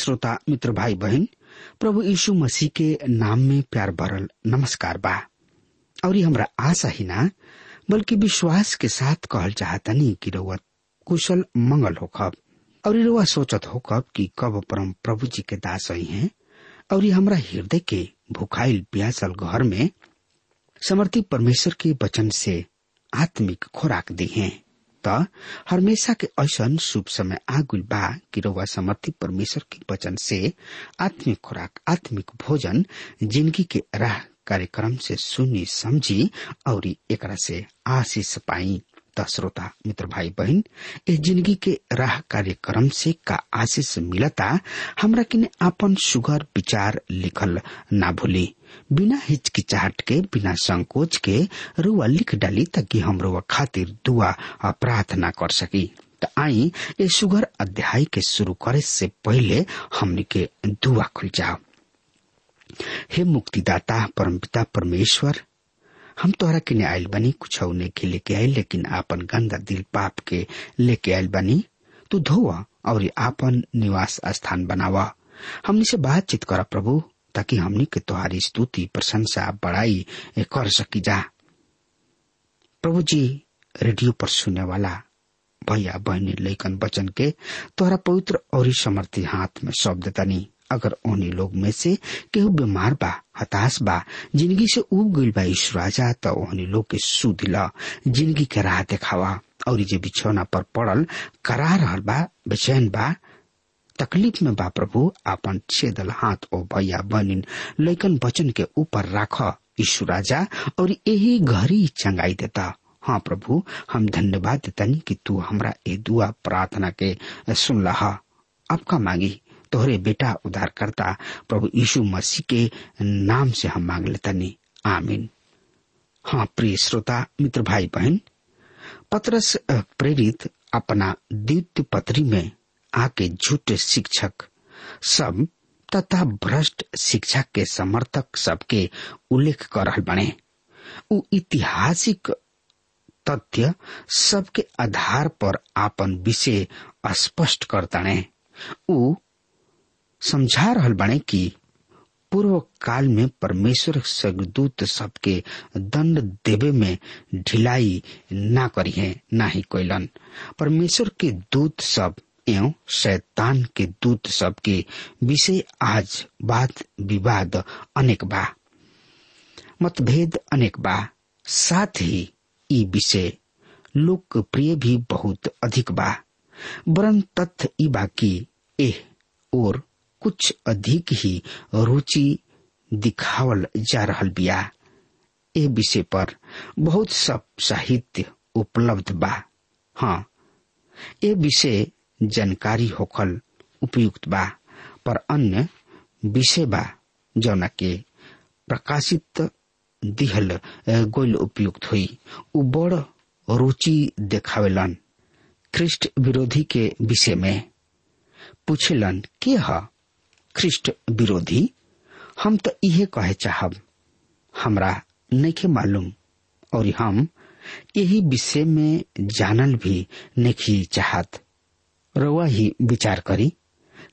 श्रोता, मित्र भाई बहन प्रभु यीशु मसीह के नाम में प्यार भरल नमस्कार बा। और ये हमरा आशा ही ना, बल्कि विश्वास के साथ कहल चाहतनी कि रउआ कुशल मंगल होखब। और ये रउआ सोचत होखब कि कब परम प्रभु जी के दास आई हैं, और ये हमरा हृदय के भुखाइल प्यासल घर में समर्थी परमेश्वर के वचन से आत्मिक खुराक दी हैं। त हमेशा के ऐसन शुभ समय आगुल बा कि रउआ समर्थी परमेश्वर के वचन से आत्मिक खुराक, आत्मिक भोजन ज़िंदगी के राह कार्यक्रम से सुनी समझी, और एक से आशीष पाई। श्रोता, मित्र भाई बहन इस ज़िंदगी के राह कार्यक्रम से का आशीष मिलता, हमरा किने आपन सुगर विचार लिखल ना भूली। बिना हिचकिचाहट के, बिना संकोच के रुआ लिख डाली ताकि हम रुआ खातिर दुआ प्रार्थना कर सकी। त आई ये सुगर अध्याय के शुरू करे से पहले हमने के दुआ खुल जाओ। हे मुक्तिदाता, परमपिता परमेश्वर हम तोहरा किने आयल बनी, कुछ के लेके आयल, लेकिन आपन गंदा दिल पाप के लेके आयल बनी। तू धोवा और आपन निवास स्थान बनावा। हमनी से बातचीत करा प्रभु, ताकि हमनी के तोहारी स्तुति, प्रशंसा, बड़ाई कर सकी जा। प्रभु जी, रेडियो पर सुनने वाला भैया बहनी लैकन बचन के, तोहरा पवित्र और समर्थी हाथ में शब्द तनी। अगर उन्हीं लोग में से केहू बीमार बा, हताश बा, ज़िंदगी से उब गईल बा ईश्वर राजा तो उन्हीं लोग के सुधिला ज़िंदगी के राह देखावा। और जे बिछौना पर पड़ल, करा रहल बा, बेचैन बा। तकलीफ़ में बा प्रभु अपन छेदल हाथ ओ भैया बनिन लेकिन वचन के ऊपर राख यीशु राजा, और यही घरी चंगाई देता। हाँ प्रभु, हम धन्यवाद देतनी कि तू हमरा ए दुआ प्रार्थना के सुन लहा आपका मांगी। तोहरे बेटा उद्धारकर्ता प्रभु यीशु मसीह के नाम से हम मांग लेतनी। आमीन। हाँ प्रिय श्रोता, मित्र भाई बहन पत्रस प्रेरित अपना द्वितीय पत्री में आके झूठे शिक्षक, सब तथा भ्रष्ट शिक्षा के समर्थक सबके उल्लेख कर रहल बने। उ ऐतिहासिक तथ्य सबके आधार पर आपन विषय स्पष्ट करताने। उ समझा रहल बने कि पूर्व काल में परमेश्वर स्वर्गदूत सबके दंड देवे में ढिलाई ना करी है, ना ही कोयलन परमेश्वर के दूत सब, एवं शैतान के दूत सब के विषय आज वाद विवाद अनेक बा, मतभेद अनेक बा। साथ ही विषय लोकप्रिय भी बहुत अधिक बा। वरन तथ्य ई बा कि एह और कुछ अधिक ही रुचि दिखावल जा रहल बिया। ए विषय पर बहुत सब साहित्य उपलब्ध बा। हाँ ए विषय जानकारी होखल उपयुक्त बा, पर अन्य विषय बा जौना के प्रकाशित दिहल गोल उपयुक्त हुई। उ बड़ रुचि देखावेलन। ख्रिस्ट विरोधी के विषय में पूछेलन, के ह? ख्रिस्ट विरोधी, हम तो इहे कहे चाहब, हमरा नइखे मालूम, और हम यही विषय में जानल भी नहीं चाहत। रउआ ही विचार करी,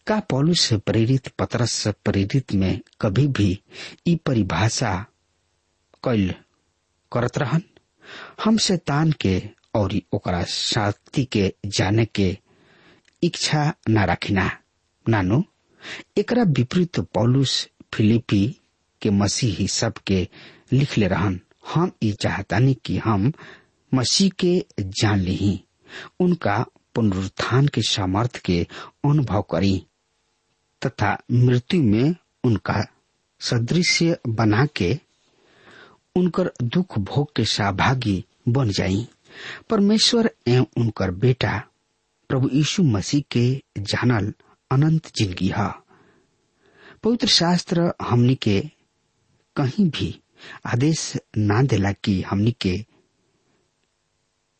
का पौलुस से प्रेरित, पतरस से प्रेरित में कभी भी ई परिभाषा कैल करत रहन? हम शैतान के और ओकरा शक्ति के जाने के इच्छा न रखिना नानो? एकरा विपरीत पौलुस फिलिपी के मसीही सब के लिखले रहन। हम ई चाहतानी कि हम मसीह के जान ली उनका पुनरुत्थान के सामर्थ्य के अनुभव करी, तथा मृत्यु में उनका सदृश्य बना के उनकर दुख भोग के सहभागी बन जाई। परमेश्वर एवं उनकर बेटा प्रभु यीशु मसीह के जानल अनंत ज़िंदगी है। पवित्र शास्त्र हमनी के कहीं भी आदेश ना देला कि हमनी के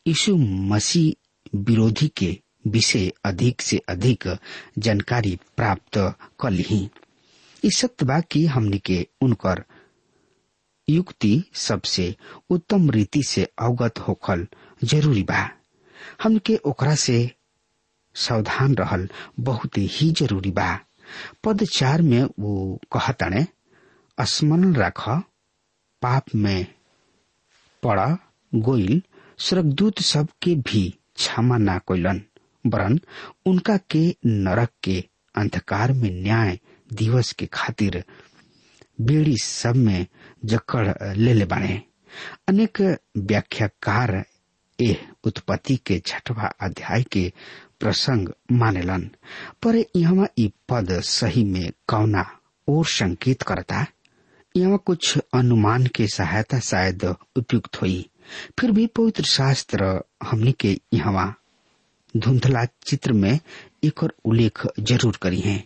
यीशु मसीह विरोधी के विषय अधिक से अधिक जानकारी प्राप्त कर ली इस सत्य बा कि हमनी के उनकर युक्ति सबसे उत्तम रीति से अवगत होखल ज़रूरी बा। हमके ओकरा से सावधान रहल बहुत ही ज़रूरी बा। पद चार में वो कहताने स्मरण रख, पाप में पड़ा, गोइल, स्वर्गदूत सबके भी क्षमा ना कोइलन, वरन उनका के नरक के अंधकार में न्याय दिवस के खातिर बेड़ी सब में जकड़ ले ले बाने। अनेक व्याख्याकार एह उत्पत्ति के छठवा अध्याय के प्रसंग मानेलन। पर यहाँ ई पद सही में कौना और संकेत करता? यहाँ कुछ अनुमान के सहायता शायद उपयुक्त हुई। फिर भी पवित्र शास्त्र हमने के यहाँ धुंधला चित्र में एक और उल्लेख ज़रूर करी है।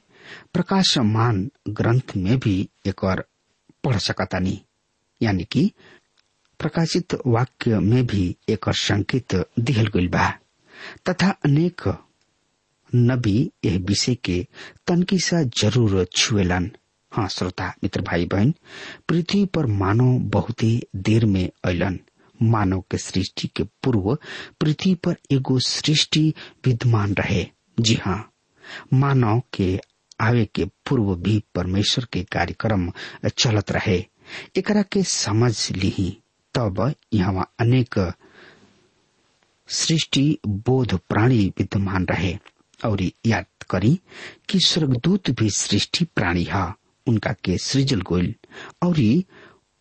प्रकाशमान ग्रंथ में भी एक और पढ़ सकतानी। यानी कि प्रकाशित वाक्य में भी एक संकेत दिहल गइल बा। तथा अनेक नबी यह विषय के तनकी सा ज़रूर छुएलन। हाँ श्रोता, मित्र भाई बहन पृथ्वी पर मानव बहुत ही देर में अलन मानव के सृष्टि के पूर्व पृथ्वी पर एगो सृष्टि विद्यमान रहे। जी हाँ मानव के आवे के पूर्व भी परमेश्वर के कार्यक्रम चलत रहे। एकरा के समझ ली तब यहाँ अनेक सृष्टि, बोध, प्राणी विद्यमान रहे और याद करी कि स्वर्गदूत भी सृष्टि प्राणी है, उनका के सृजल गोल और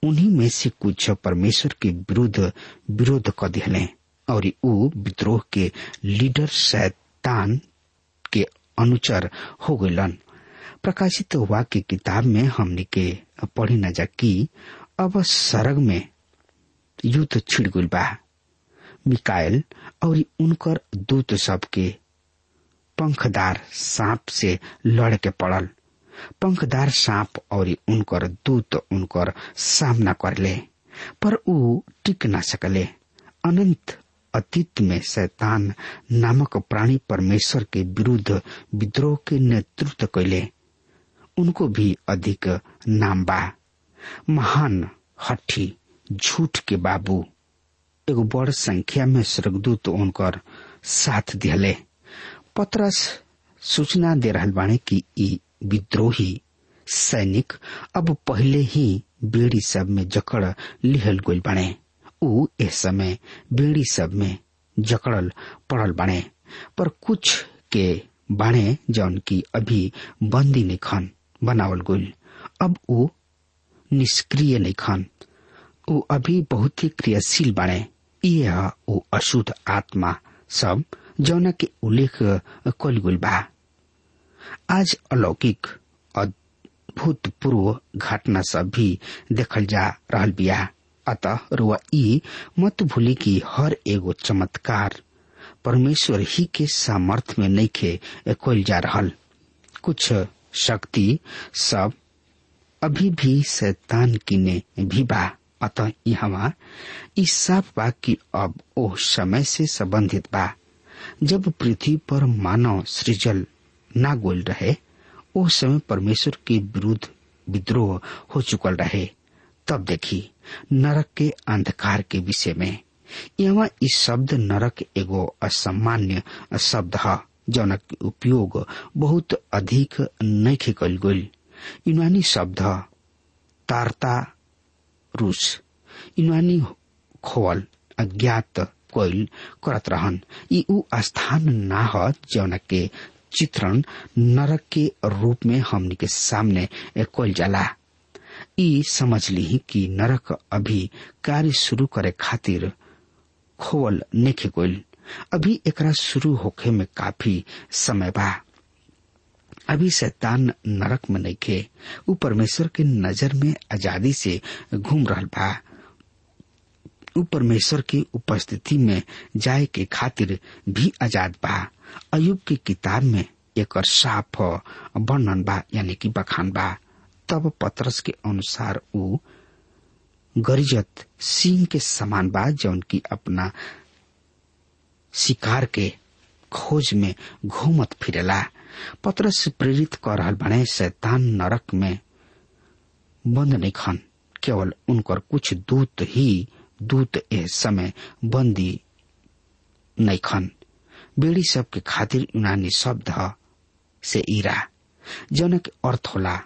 उन्हीं में से कुछ परमेश्वर के विरुद्ध विरोध कर दिले और ऊ विद्रोह के लीडर शैतान के अनुचर हो गलन प्रकाशित वाक्य किताब में हमने के पढ़ी न जा कि अब सरग में युद्ध छिड़ गइल बा। मिकाइल और उनकर दूत सबके पंखदार सांप से लड़ के पड़ल। पंखदार सांप और उनकर दूत उनकर सामना करले, पर ऊ टिक ना सकले। अनंत अतीत में शैतान नामक प्राणी परमेश्वर के विरुद्ध विद्रोह के नेतृत्व कैले उनको भी अधिक नाम बा। महान हठी झूठ के बाबू। एगो बड़ संख्या में स्वर्गदूत उनकर साथ दिहले। पत्रस सूचना दे रहल बाणे कि विद्रोही सैनिक अब पहले ही बेड़ी सब में जकड़ लिहल गइल बाणे ऊ इस समय बेड़ी सब में जकड़ल पड़ल बाणे पर कुछ के बाणे जौन की अभी बंदी नहीं खन बनावल गइल अब ऊ निष्क्रिय नहीं खन ऊ अभी बहुत ही क्रियाशील बाणे यह ऊ अशुद्ध आत्मा। सब जौना के उल्लेख कल बा। आज अलौकिक अभूतपूर्व घटना सब भी देखल जा रहल बिया। अतः रुआ ई मत भूली कि हर एगो चमत्कार परमेश्वर ही के सामर्थ्य में नइखे कइल जा रहल। कुछ शक्ति सब अभी भी शैतान किने भी बा। अतः यहाँ ई साफ़ बा कि अब ओ समय से संबंधित बा। जब पृथ्वी पर मानव सृजल ना गोल रहे ओ समय परमेश्वर के विरुद्ध विद्रोह हो चुकल रहे। तब देखी, नरक के अंधकार के विषय में। यहाँ इस शब्द नरक एगो असामान्य शब्द है जौन के उपयोग बहुत अधिक नहीं कल गई यूनानी शब्द तारता रूस। यूनानी खोवल अज्ञात कोइल करत रहन। ई ऊ स्थान ना ह जौन के चित्रण नरक के रूप में हमनी के सामने कोल जाला। ई समझ ली कि नरक अभी कार्य शुरू करे खातिर खोवल नेखे कोइल। अभी एकरा शुरू होखे में काफ़ी समय बा। अभी शैतान नरक में नइखे ऊ परमेश्वर के नज़र में आज़ादी से घूम रहल बा। ऊ परमेश्वर की उपस्थिति में जाए के खातिर भी आज़ाद बा। अयुब की किताब में एक साफ़ वर्णन बा, यानी कि बखान बा। तब पत्रस के अनुसार ऊ गरिजत सिंह के समान बा, जौन की अपना शिकार के खोज में घूमत फिरेला। पत्रस प्रेरित कर रहल बने शैतान नरक में। बंद नहीं खन, केवल उनकर कुछ दूत ही, दूत ए समय बंदी नहीं खन। बेड़ी सब के खातिर यूनानी शब्द से ईरा जौन के अर्थ होला,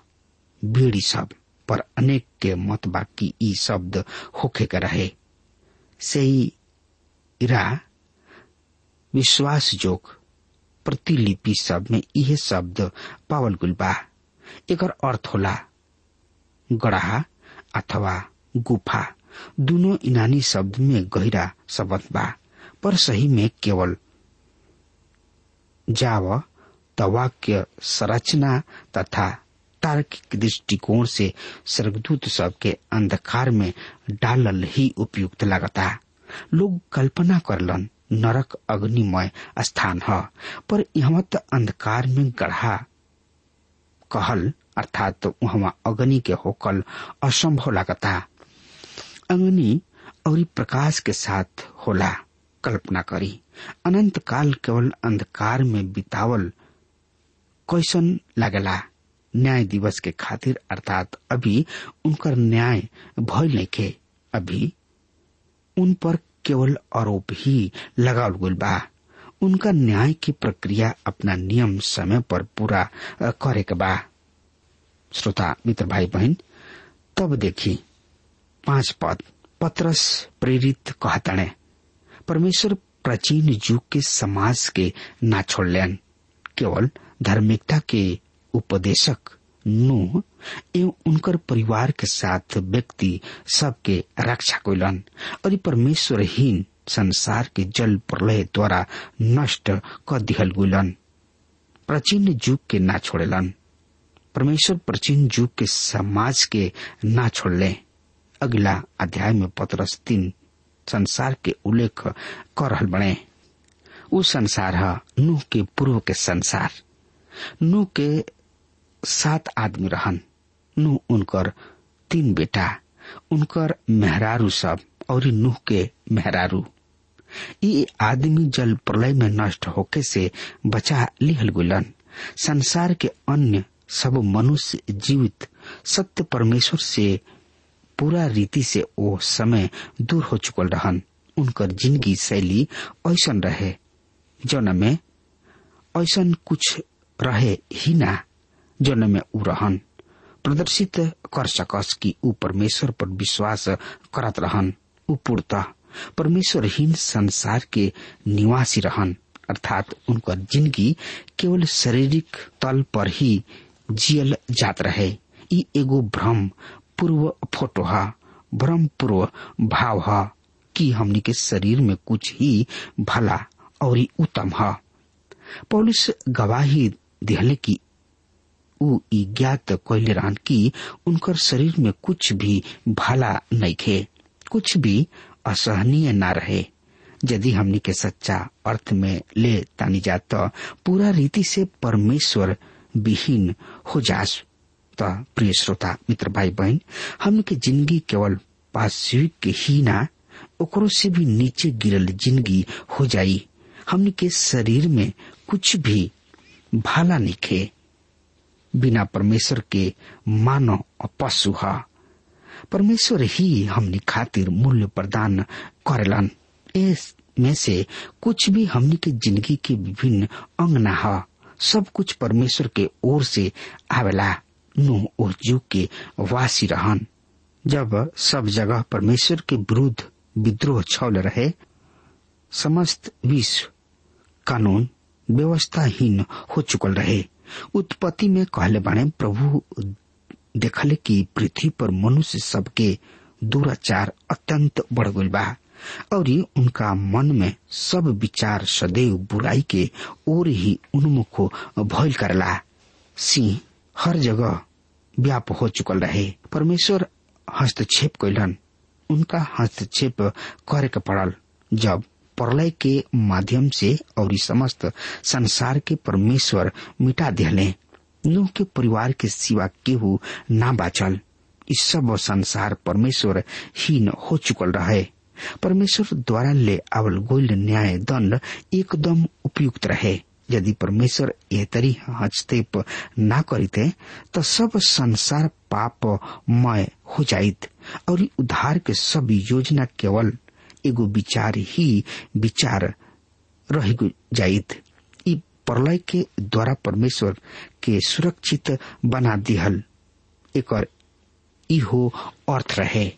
बेड़ी सब, पर अनेक के मत बाकी ई शब्द होखे के रहे। से ईरा विश्वास जोग प्रतिलिपि सब में यह शब्द पावल गुल बा एकर अर्थ होला, गढ़ा अथवा गुफा। दोनों ईनानी शब्द में गहरा संबंध बा, पर सही में केवल जाव, तवाक्य, संरचना तथा तार्किक दृष्टिकोण से स्वर्गदूत सब के अंधकार में डालल ही उपयुक्त लगता। लोग कल्पना करलन नरक अग्निमय स्थान है। पर यहाँ त अंधकार में गढ़ा कहल, अर्थात वहाँ अग्नि के होकल असंभव लगता। अग्नि और प्रकाश के साथ होला, कल्पना करी। अनंत काल केवल अंधकार में बितावल कैसन लगला? न्याय दिवस के खातिर, अर्थात अभी उनकर न्याय भय नहीं अभी उन पर केवल आरोप ही लगावल गुल बा। उनका न्याय की प्रक्रिया अपना नियम समय पर पूरा करे बा। श्रोता, मित्र भाई बहन तब देखी, पाँच पद, पत्रस प्रेरित कहतणे परमेश्वर प्राचीन युग के समाज के ना छोड़ छोड़लेन केवल धार्मिकता के उपदेशक। नूह एवं उनकर परिवार के साथ व्यक्ति सबके रक्षा कैलन और परमेश्वरहीन संसार के जल प्रलय द्वारा नष्ट कर दिहल गुलन प्राचीन युग के ना छोड़ेलन। परमेश्वर प्राचीन युग के समाज के ना छोड़ले। अगला अध्याय में पत्रस तीन संसार के उल्लेख कर रहल बने। उ संसार है नूह के पूर्व के संसार। नूह के सात आदमी रहन। नूह उनकर तीन बेटा, उनकर मेहरारू सब और नूह के मेहरारू। ई आदमी जल प्रलय में नष्ट होके से बचा लिहल गुलन। संसार के अन्य सब मनुष्य जीवित सत्य परमेश्वर से पूरा रीति से ओ समय दूर हो चुकल रहन। उनकर ज़िंदगी शैली ऐसन रहे, जौन में ऐसन कुछ रहे ही ना। जौन में उ रहन प्रदर्शित कर सकस कि उ परमेश्वर पर विश्वास करत रहन उ पूर्णतः परमेश्वरहीन संसार के निवासी रहन, अर्थात उनकर ज़िंदगी केवल शारीरिक तल पर ही जियल जात रहे। ई एगो भ्रम पूर्व फ़ोटो है भ्रम पूर्व भाव है कि हमनी के शरीर में कुछ ही भला और उत्तम है। पौलिस गवाही दिहले की उ ज्ञात कैले रहन कि उनकर शरीर में कुछ भी भला नहीं खे, कुछ भी असहनीय ना रहे। यदि हमनी के सच्चा अर्थ में ले तानी जा तो पूरा रीति से परमेश्वर विहीन हो जास। त प्रिय श्रोता, मित्र भाई बहन हमनी के ज़िंदगी केवल वास्तविक के ही ना, ओकरो से भी नीचे गिरल ज़िंदगी हो जाई। हमनी के शरीर में कुछ भी भाला नहीं खे। बिना परमेश्वर के मानव पशु है। परमेश्वर ही हमनी खातिर मूल्य प्रदान करेलन। इस में से कुछ भी हमनी के ज़िंदगी के विभिन्न अंग न है। सब कुछ परमेश्वर के ओर से आवेला। नूह और जुग के वासी रहन। जब सब जगह परमेश्वर के विरुद्ध विद्रोह छौल रहे, समस्त विश्व कानून व्यवस्थाहीन हो चुकल रहे। उत्पत्ति में कहले बाणे, प्रभु देखले कि पृथ्वी पर मनुष्य सबके दुराचार अत्यंत बढ़ गई बा, और उनका मन में सब विचार सदैव बुराई के ओर ही उन्मुख भइल करला। सिंह हर जगह व्याप हो चुकल रहे। परमेश्वर हस्तक्षेप कैलन उनका हस्तक्षेप करे के पड़ल। जब प्रलय के माध्यम से और इस समस्त संसार के परमेश्वर मिटा दिले नूह के परिवार के सिवा केहू ना बाचल। इस सब संसार परमेश्वर हीन हो चुकल रहे। परमेश्वर द्वारा ले आवल गोल न्याय दंड एकदम उपयुक्त रहे। यदि परमेश्वर ए तरी हस्तक्षेप ना करीते तो सब संसार पापमय हो जाइत, और उद्धार के सब योजना केवल एगो विचार ही विचार रह जाइत। प्रलय के द्वारा परमेश्वर के सुरक्षित बना दिहल। एक इहो अर्थ रहे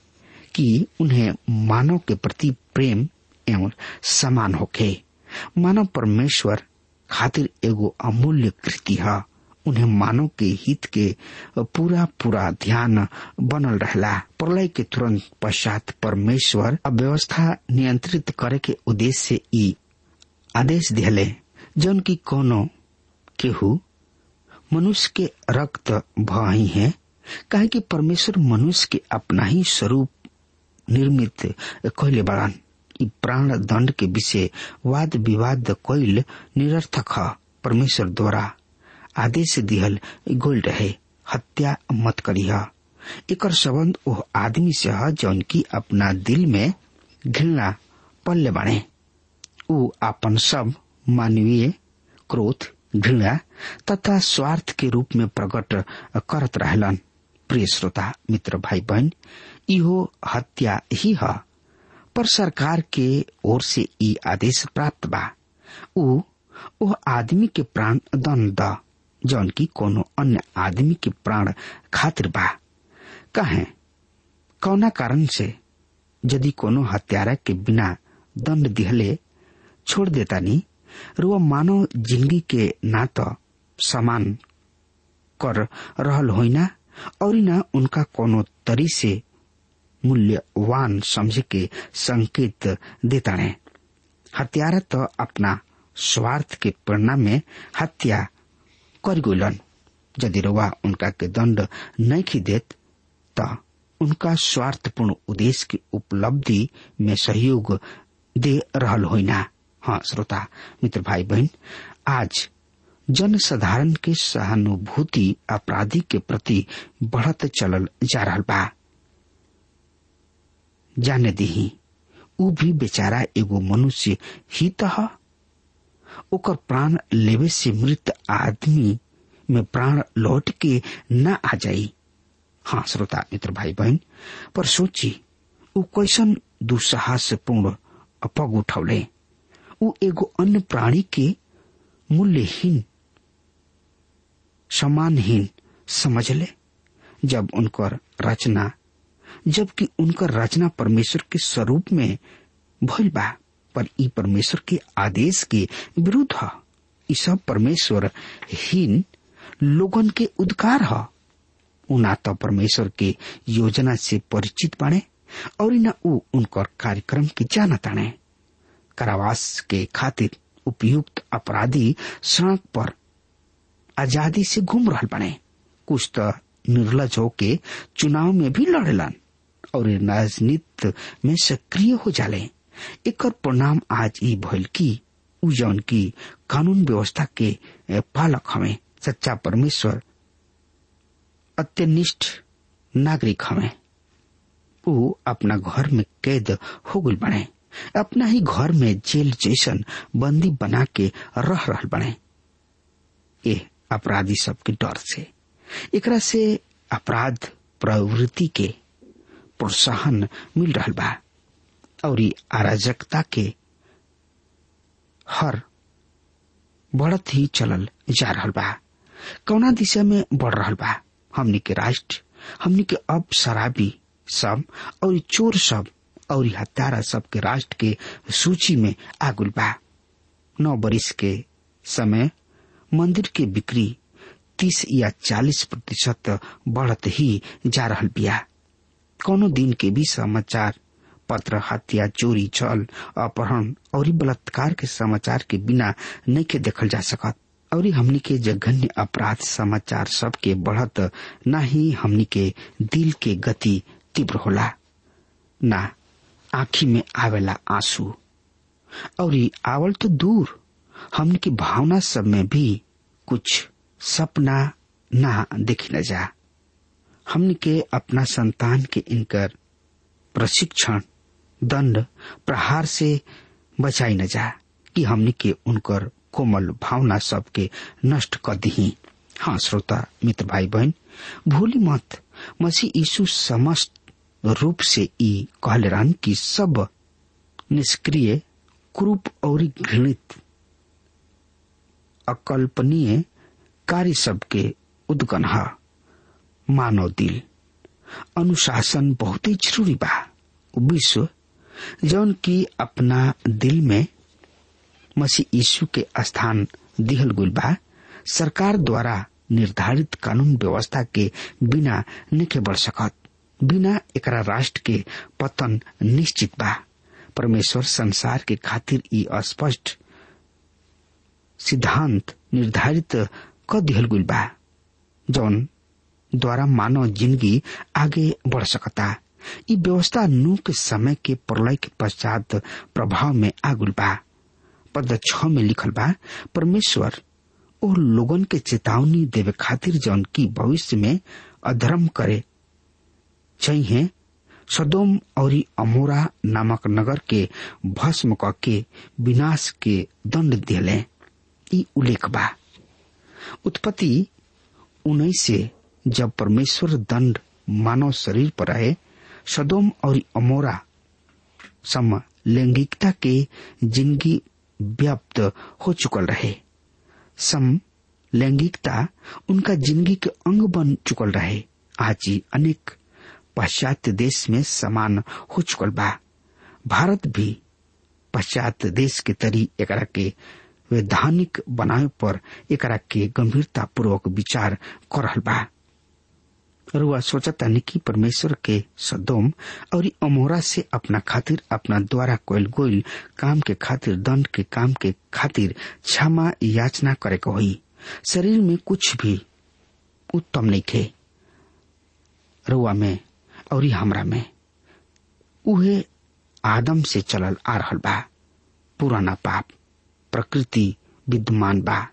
कि उन्हें मानव के प्रति प्रेम एवं समान होखे। मानव परमेश्वर खातिर एगो अमूल्य कृति है। उन्हें मानव के हित के पूरा पूरा ध्यान बनल रहला। प्रलय के तुरंत पश्चात परमेश्वर अव्यवस्था नियंत्रित करे के उद्देश्य से ई आदेश दिले जौन की कोनो केहू मनुष्य के रक्त भही है, काहे कि परमेश्वर मनुष्य के अपना ही स्वरूप निर्मित कैले बड़ान। प्राण दंड के विषय वाद विवाद कैल निरर्थक परमेश्वर द्वारा। आदेश दिहल गोल रहे, हत्या मत करिह। एकर संबंध ओ आदमी से है जौन की अपना दिल में घृणा पल्ले बाणे। ऊ अपन सब मानवीय क्रोध, घृणा तथा स्वार्थ के रूप में प्रकट करत रहलन। प्रिय श्रोता, मित्र भाई बहन इहो हत्या ही है। पर सरकार के ओर से ई आदेश प्राप्त बा। ऊ आदमी के प्राण दंड द। जौन की कोनो अन्य आदमी के प्राण खातिर बा। कहे, कौना कारण से यदि कोनो हत्यारा के बिना दंड दिहले छोड़ देता नी रुआ मानव ज़िंदगी के ना तो समान कर रहल होइना और न उनका कोनो तरी से मूल्यवान समझ के संकेत देता है हत्यारा तो अपना स्वार्थ के परिणाम में हत्या गुलन यदि रुआ उनका के दंड नहीं खी तो उनका स्वार्थपूर्ण उद्देश्य की उपलब्धि में सहयोग दे रहल होइना हाँ श्रोता, मित्र भाई बहन आज जनसाधारण के सहानुभूति अपराधी के प्रति बढ़त चलल जा रहा बा। जाने दी ऊ भी बेचारा एगो मनुष्य ही तो ओकर प्राण लेवे से मृत आदमी में प्राण लौट के न आ जाई। हाँ श्रोता, मित्र भाई बहन पर सोची ऊ कैसन दुस्साहसपूर्ण पग उठौले। ऊ एगो अन्य प्राणी के मूल्यहीन सम्मानहीन समझले, जब उनकर रचना, जबकि उनकर रचना परमेश्वर के स्वरूप में भइल बा। पर ई परमेश्वर के आदेश के विरुद्ध है। ई सब परमेश्वर हीन लोगन के उद्कार ह। उ ना तो परमेश्वर के योजना से परिचित बने, और न उ उनकर कार्यक्रम के जानत ताने कारावास के खातिर उपयुक्त अपराधी सड़क पर आज़ादी से घूम रहल बने। कुछ तो निर्लज होके चुनाव में भी लड़ेलन, और राजनीति में सक्रिय हो जाले। एकर परिणाम आज ई भइल की उ जौन की कानून व्यवस्था के पालक हमें, सच्चा परमेश्वर, अत्यनिष्ठ नागरिक हमें। उ अपना घर में कैद हो गल बने। अपना ही घर में जेल जैसन बंदी बना के रह रहल बने। ए अपराधी सबके डर से। एकरा से अपराध प्रवृत्ति के प्रोत्साहन मिल रहा बा। और अराजकता के हर बढ़त ही चलल जा रहा बा। कौना दिशा में बढ़ रहा बा? हमनी के राष्ट्र, हमनी के अब शराबी सब और चोर सब और हत्यारा सब के राष्ट्र के सूची में आगुल बा। नौ बरिस के समय मंदिर के बिक्री तीस या चालीस प्रतिशत बढ़त ही जा रहा बिया। कोनो दिन के भी समाचार पत्र, हत्या, चोरी, छल, अपहरण और बलात्कार के समाचार के बिना नहीं के देखल जा सकत। और हमनी के जघन्य अपराध समाचार सब के बढ़त, न ही हमनी के दिल के गति तीव्र होला, ना आखी में आवेला आँसू। और आवल तो दूर, हमनी की भावना सब में भी कुछ सपना ना देखी न जा। हमनी के अपना संतान के इनकर प्रशिक्षण दंड प्रहार से बचाई न जा, कि हमने के उनकर कोमल भावना सबके नष्ट कर दी। हाँ श्रोता, मित्र भाई बहन भूली मत। मसीह यीशु समस्त रूप से ई कहले रहन कि सब निष्क्रिय, क्रूप और घृणित, अकल्पनीय कार्य सबके उद्गन है मानव दिल। अनुशासन बहुत ही ज़रूरी बा। विश्व जौन की अपना दिल में मसीह यीशु के स्थान दिहल गुल बा, सरकार द्वारा निर्धारित कानून व्यवस्था के बिना नहीं बढ़ सकत, बिना एकरा राष्ट्र के पतन निश्चित बा। परमेश्वर संसार के खातिर ई अस्पष्ट सिद्धांत निर्धारित क दिहल गुल बा, जौन द्वारा मानव ज़िंदगी आगे बढ़ सकता। ई व्यवस्था नू के समय के प्रलय के पश्चात प्रभाव में आगुल बा। पद छ में लिखल बा, परमेश्वर, ओ लोगन के चेतावनी देवे खातिर जौन की भविष्य में अधर्म करे। चाहिए सदोम और अमोरा नामक नगर के भस्म क के विनाश के दंड दिले। उल्लेख बा। उत्पत्ति उन्नीस से जब परमेश्वर दंड मानव शरीर पर आए सदोम और अमोरा सम लैंगिकता के ज़िंदगी व्याप्त हो चुकल रहे। सम लैंगिकता उनका ज़िंदगी के अंग बन चुकल रहे। आज ही अनेक पाश्चात्य देश में समान हो चुकल बा। भारत भी पाश्चात्य देश के तरी एकरा के वैधानिक बनावे पर एकरा के गंभीरता पूर्वक विचार कर रहल बा। रुआ सोचतानी कि परमेश्वर के सदोम और अमोरा से अपना खातिर, अपना द्वारा कोयल गोयल काम के खातिर, दंड के काम के खातिर क्षमा याचना करे को हुई। शरीर में कुछ भी उत्तम नहीं थे रुआ में और हमरा में। उहे आदम से चलल आ रहल बा। पुराना पाप, प्रकृति विद्यमान बा।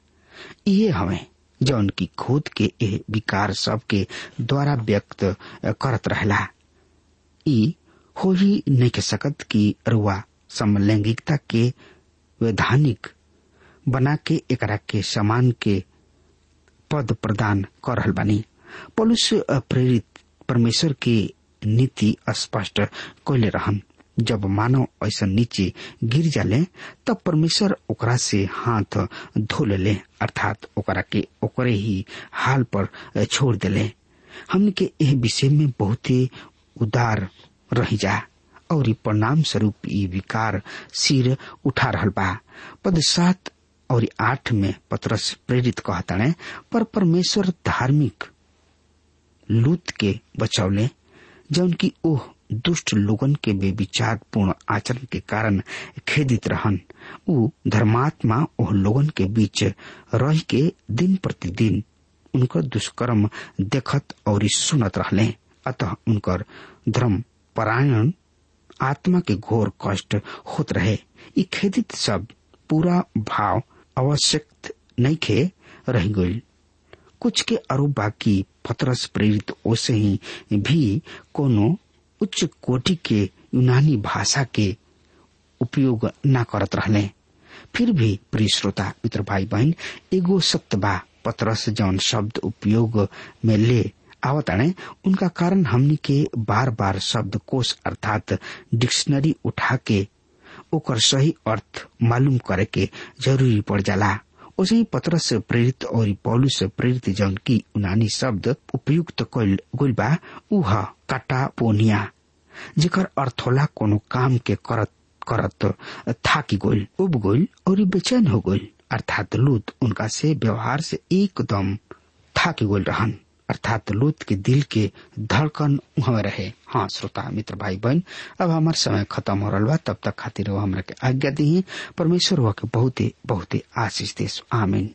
इहे हमें जौन की खोद के ए विकार सब के द्वारा व्यक्त करत रहला। ई हो ही नहीं सकत कि रुआ समलैंगिकता के वैधानिक बना के एकरा के समान के पद प्रदान कर बानी। पलुस प्रेरित परमेश्वर के नीति स्पष्ट कैले रहन। जब मानव ऐसा नीचे गिर जाले, तब परमेश्वर ओकरा से हाथ धो ले अर्थात ओकरा के ओकरे ही हाल पर छोड़ देले। हमने के यह विषय में बहुत ही उदार रही जा, और परिणाम स्वरूप ई विकार सिर उठा रहल बा। पद सात और आठ में पत्रस प्रेरित कहताने पर परमेश्वर धार्मिक लूत के बचौले जौन की ओह दुष्ट लोगन के बेविचार पूर्ण आचरण के कारण खेदित रहन। उ धर्मात्मा ओह लोगन के बीच रह के दिन प्रतिदिन उनकर दुष्कर्म देखत और सुनत रहले। अतः उनकर धर्म परायण, आत्मा के घोर कष्ट होत रहे। ई खेदित सब पूरा भाव आवश्यक नहीं खे रह गई कुछ के अरु बाकी पतरस प्रेरित ओसे ही भी कोनो उच्च कोटि के यूनानी भाषा के उपयोग न करत रहले। फिर भी प्रिय श्रोता, मित्र भाई बहन एगो सत्य बा, पतरस जौन शब्द उपयोग में ले आवताने उनका कारण हमनी के बार बार शब्द कोश अर्थात डिक्शनरी उठा के ओकर सही अर्थ मालूम करे के ज़रूरी पड़ जाला। उसे पत्र से प्रेरित और पौलू से प्रेरित जौन की उनानी शब्द उपयुक्त गुल बा उह काटापोनिया जेकर अर्थ होला कोनो काम के करत करत, थाकी गोल, उब गोल, और बेचैन हो गोल। अर्थात लूत उनका से व्यवहार से एकदम थाकी गोल रहन। अर्थात लूत के दिल के धड़कन उहमे रहे। हाँ श्रोता, मित्र भाई बहन अब हमार समय खत्म हो रहा तब तक खातिर वो हमरा के आज्ञा दी परमेश्वर हुआ के बहुते बहुते आशीष देश आमीन।